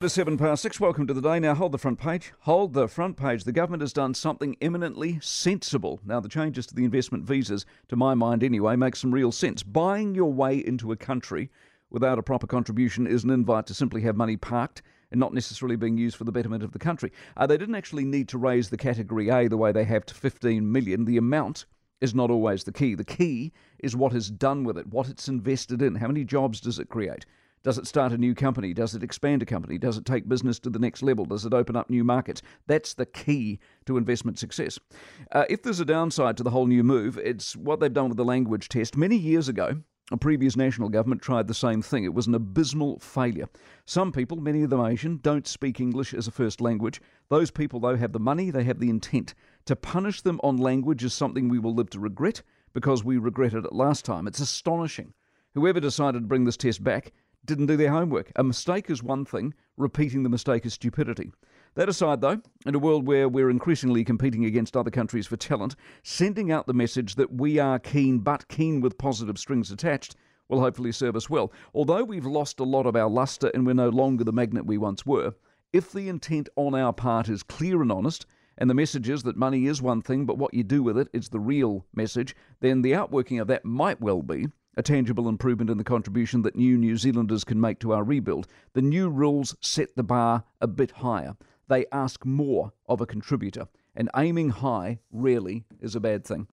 The seven past six. Welcome to the day. Now, hold the front page. Hold the front page. The government has done something eminently sensible. Now, the changes to the investment visas, to my mind anyway, make some real sense. Buying your way into a country without a proper contribution is an invite to simply have money parked and not necessarily being used for the betterment of the country. Uh, they didn't actually need to raise the category A the way they have to 15 million. The amount is not always the key. The key is what is done with it, what it's invested in, how many jobs does it create. Does it start a new company? Does it expand a company? Does it take business to the next level? Does it open up new markets? That's the key to investment success. Uh, if there's a downside to the whole new move, it's what they've done with the language test. Many years ago, a previous national government tried the same thing. It was an abysmal failure. Some people, many of them Asian, don't speak English as a first language. Those people, though, have the money, they have the intent. To punish them on language is something we will live to regret because we regretted it last time. It's astonishing. Whoever decided to bring this test back didn't do their homework. A mistake is one thing, repeating the mistake is stupidity. That aside, though, in a world where we're increasingly competing against other countries for talent, sending out the message that we are keen, but keen with positive strings attached, will hopefully serve us well. Although we've lost a lot of our lustre and we're no longer the magnet we once were, if the intent on our part is clear and honest, and the message is that money is one thing, but what you do with it is the real message, then the outworking of that might well be a tangible improvement in the contribution that new New Zealanders can make to our rebuild. The new rules set the bar a bit higher. They ask more of a contributor, and aiming high rarely is a bad thing.